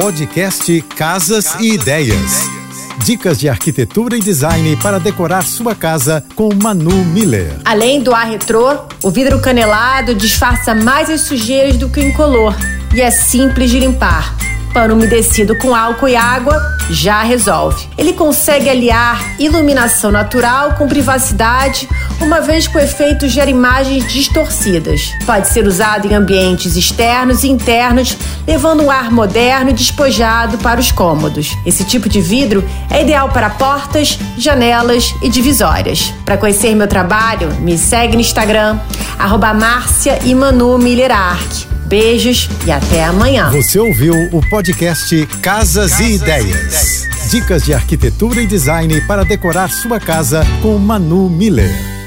Podcast Casas e Ideias. Dicas de arquitetura e design para decorar sua casa com Manu Miller. Além do ar retrô, o vidro canelado disfarça mais as sujeiras do que o incolor e é simples de limpar. Pano umedecido com álcool e água já resolve. Ele consegue aliar iluminação natural com privacidade, uma vez que o efeito gera imagens distorcidas. Pode ser usado em ambientes externos e internos, levando um ar moderno e despojado para os cômodos. Esse tipo de vidro é ideal para portas, janelas e divisórias. Para conhecer meu trabalho, me segue no Instagram, arroba Márcia e Manu Miller Arc. Beijos e até amanhã. Você ouviu o podcast Casas, Casas e, ideias. e Ideias. Dicas de arquitetura e design para decorar sua casa com Manu Miller.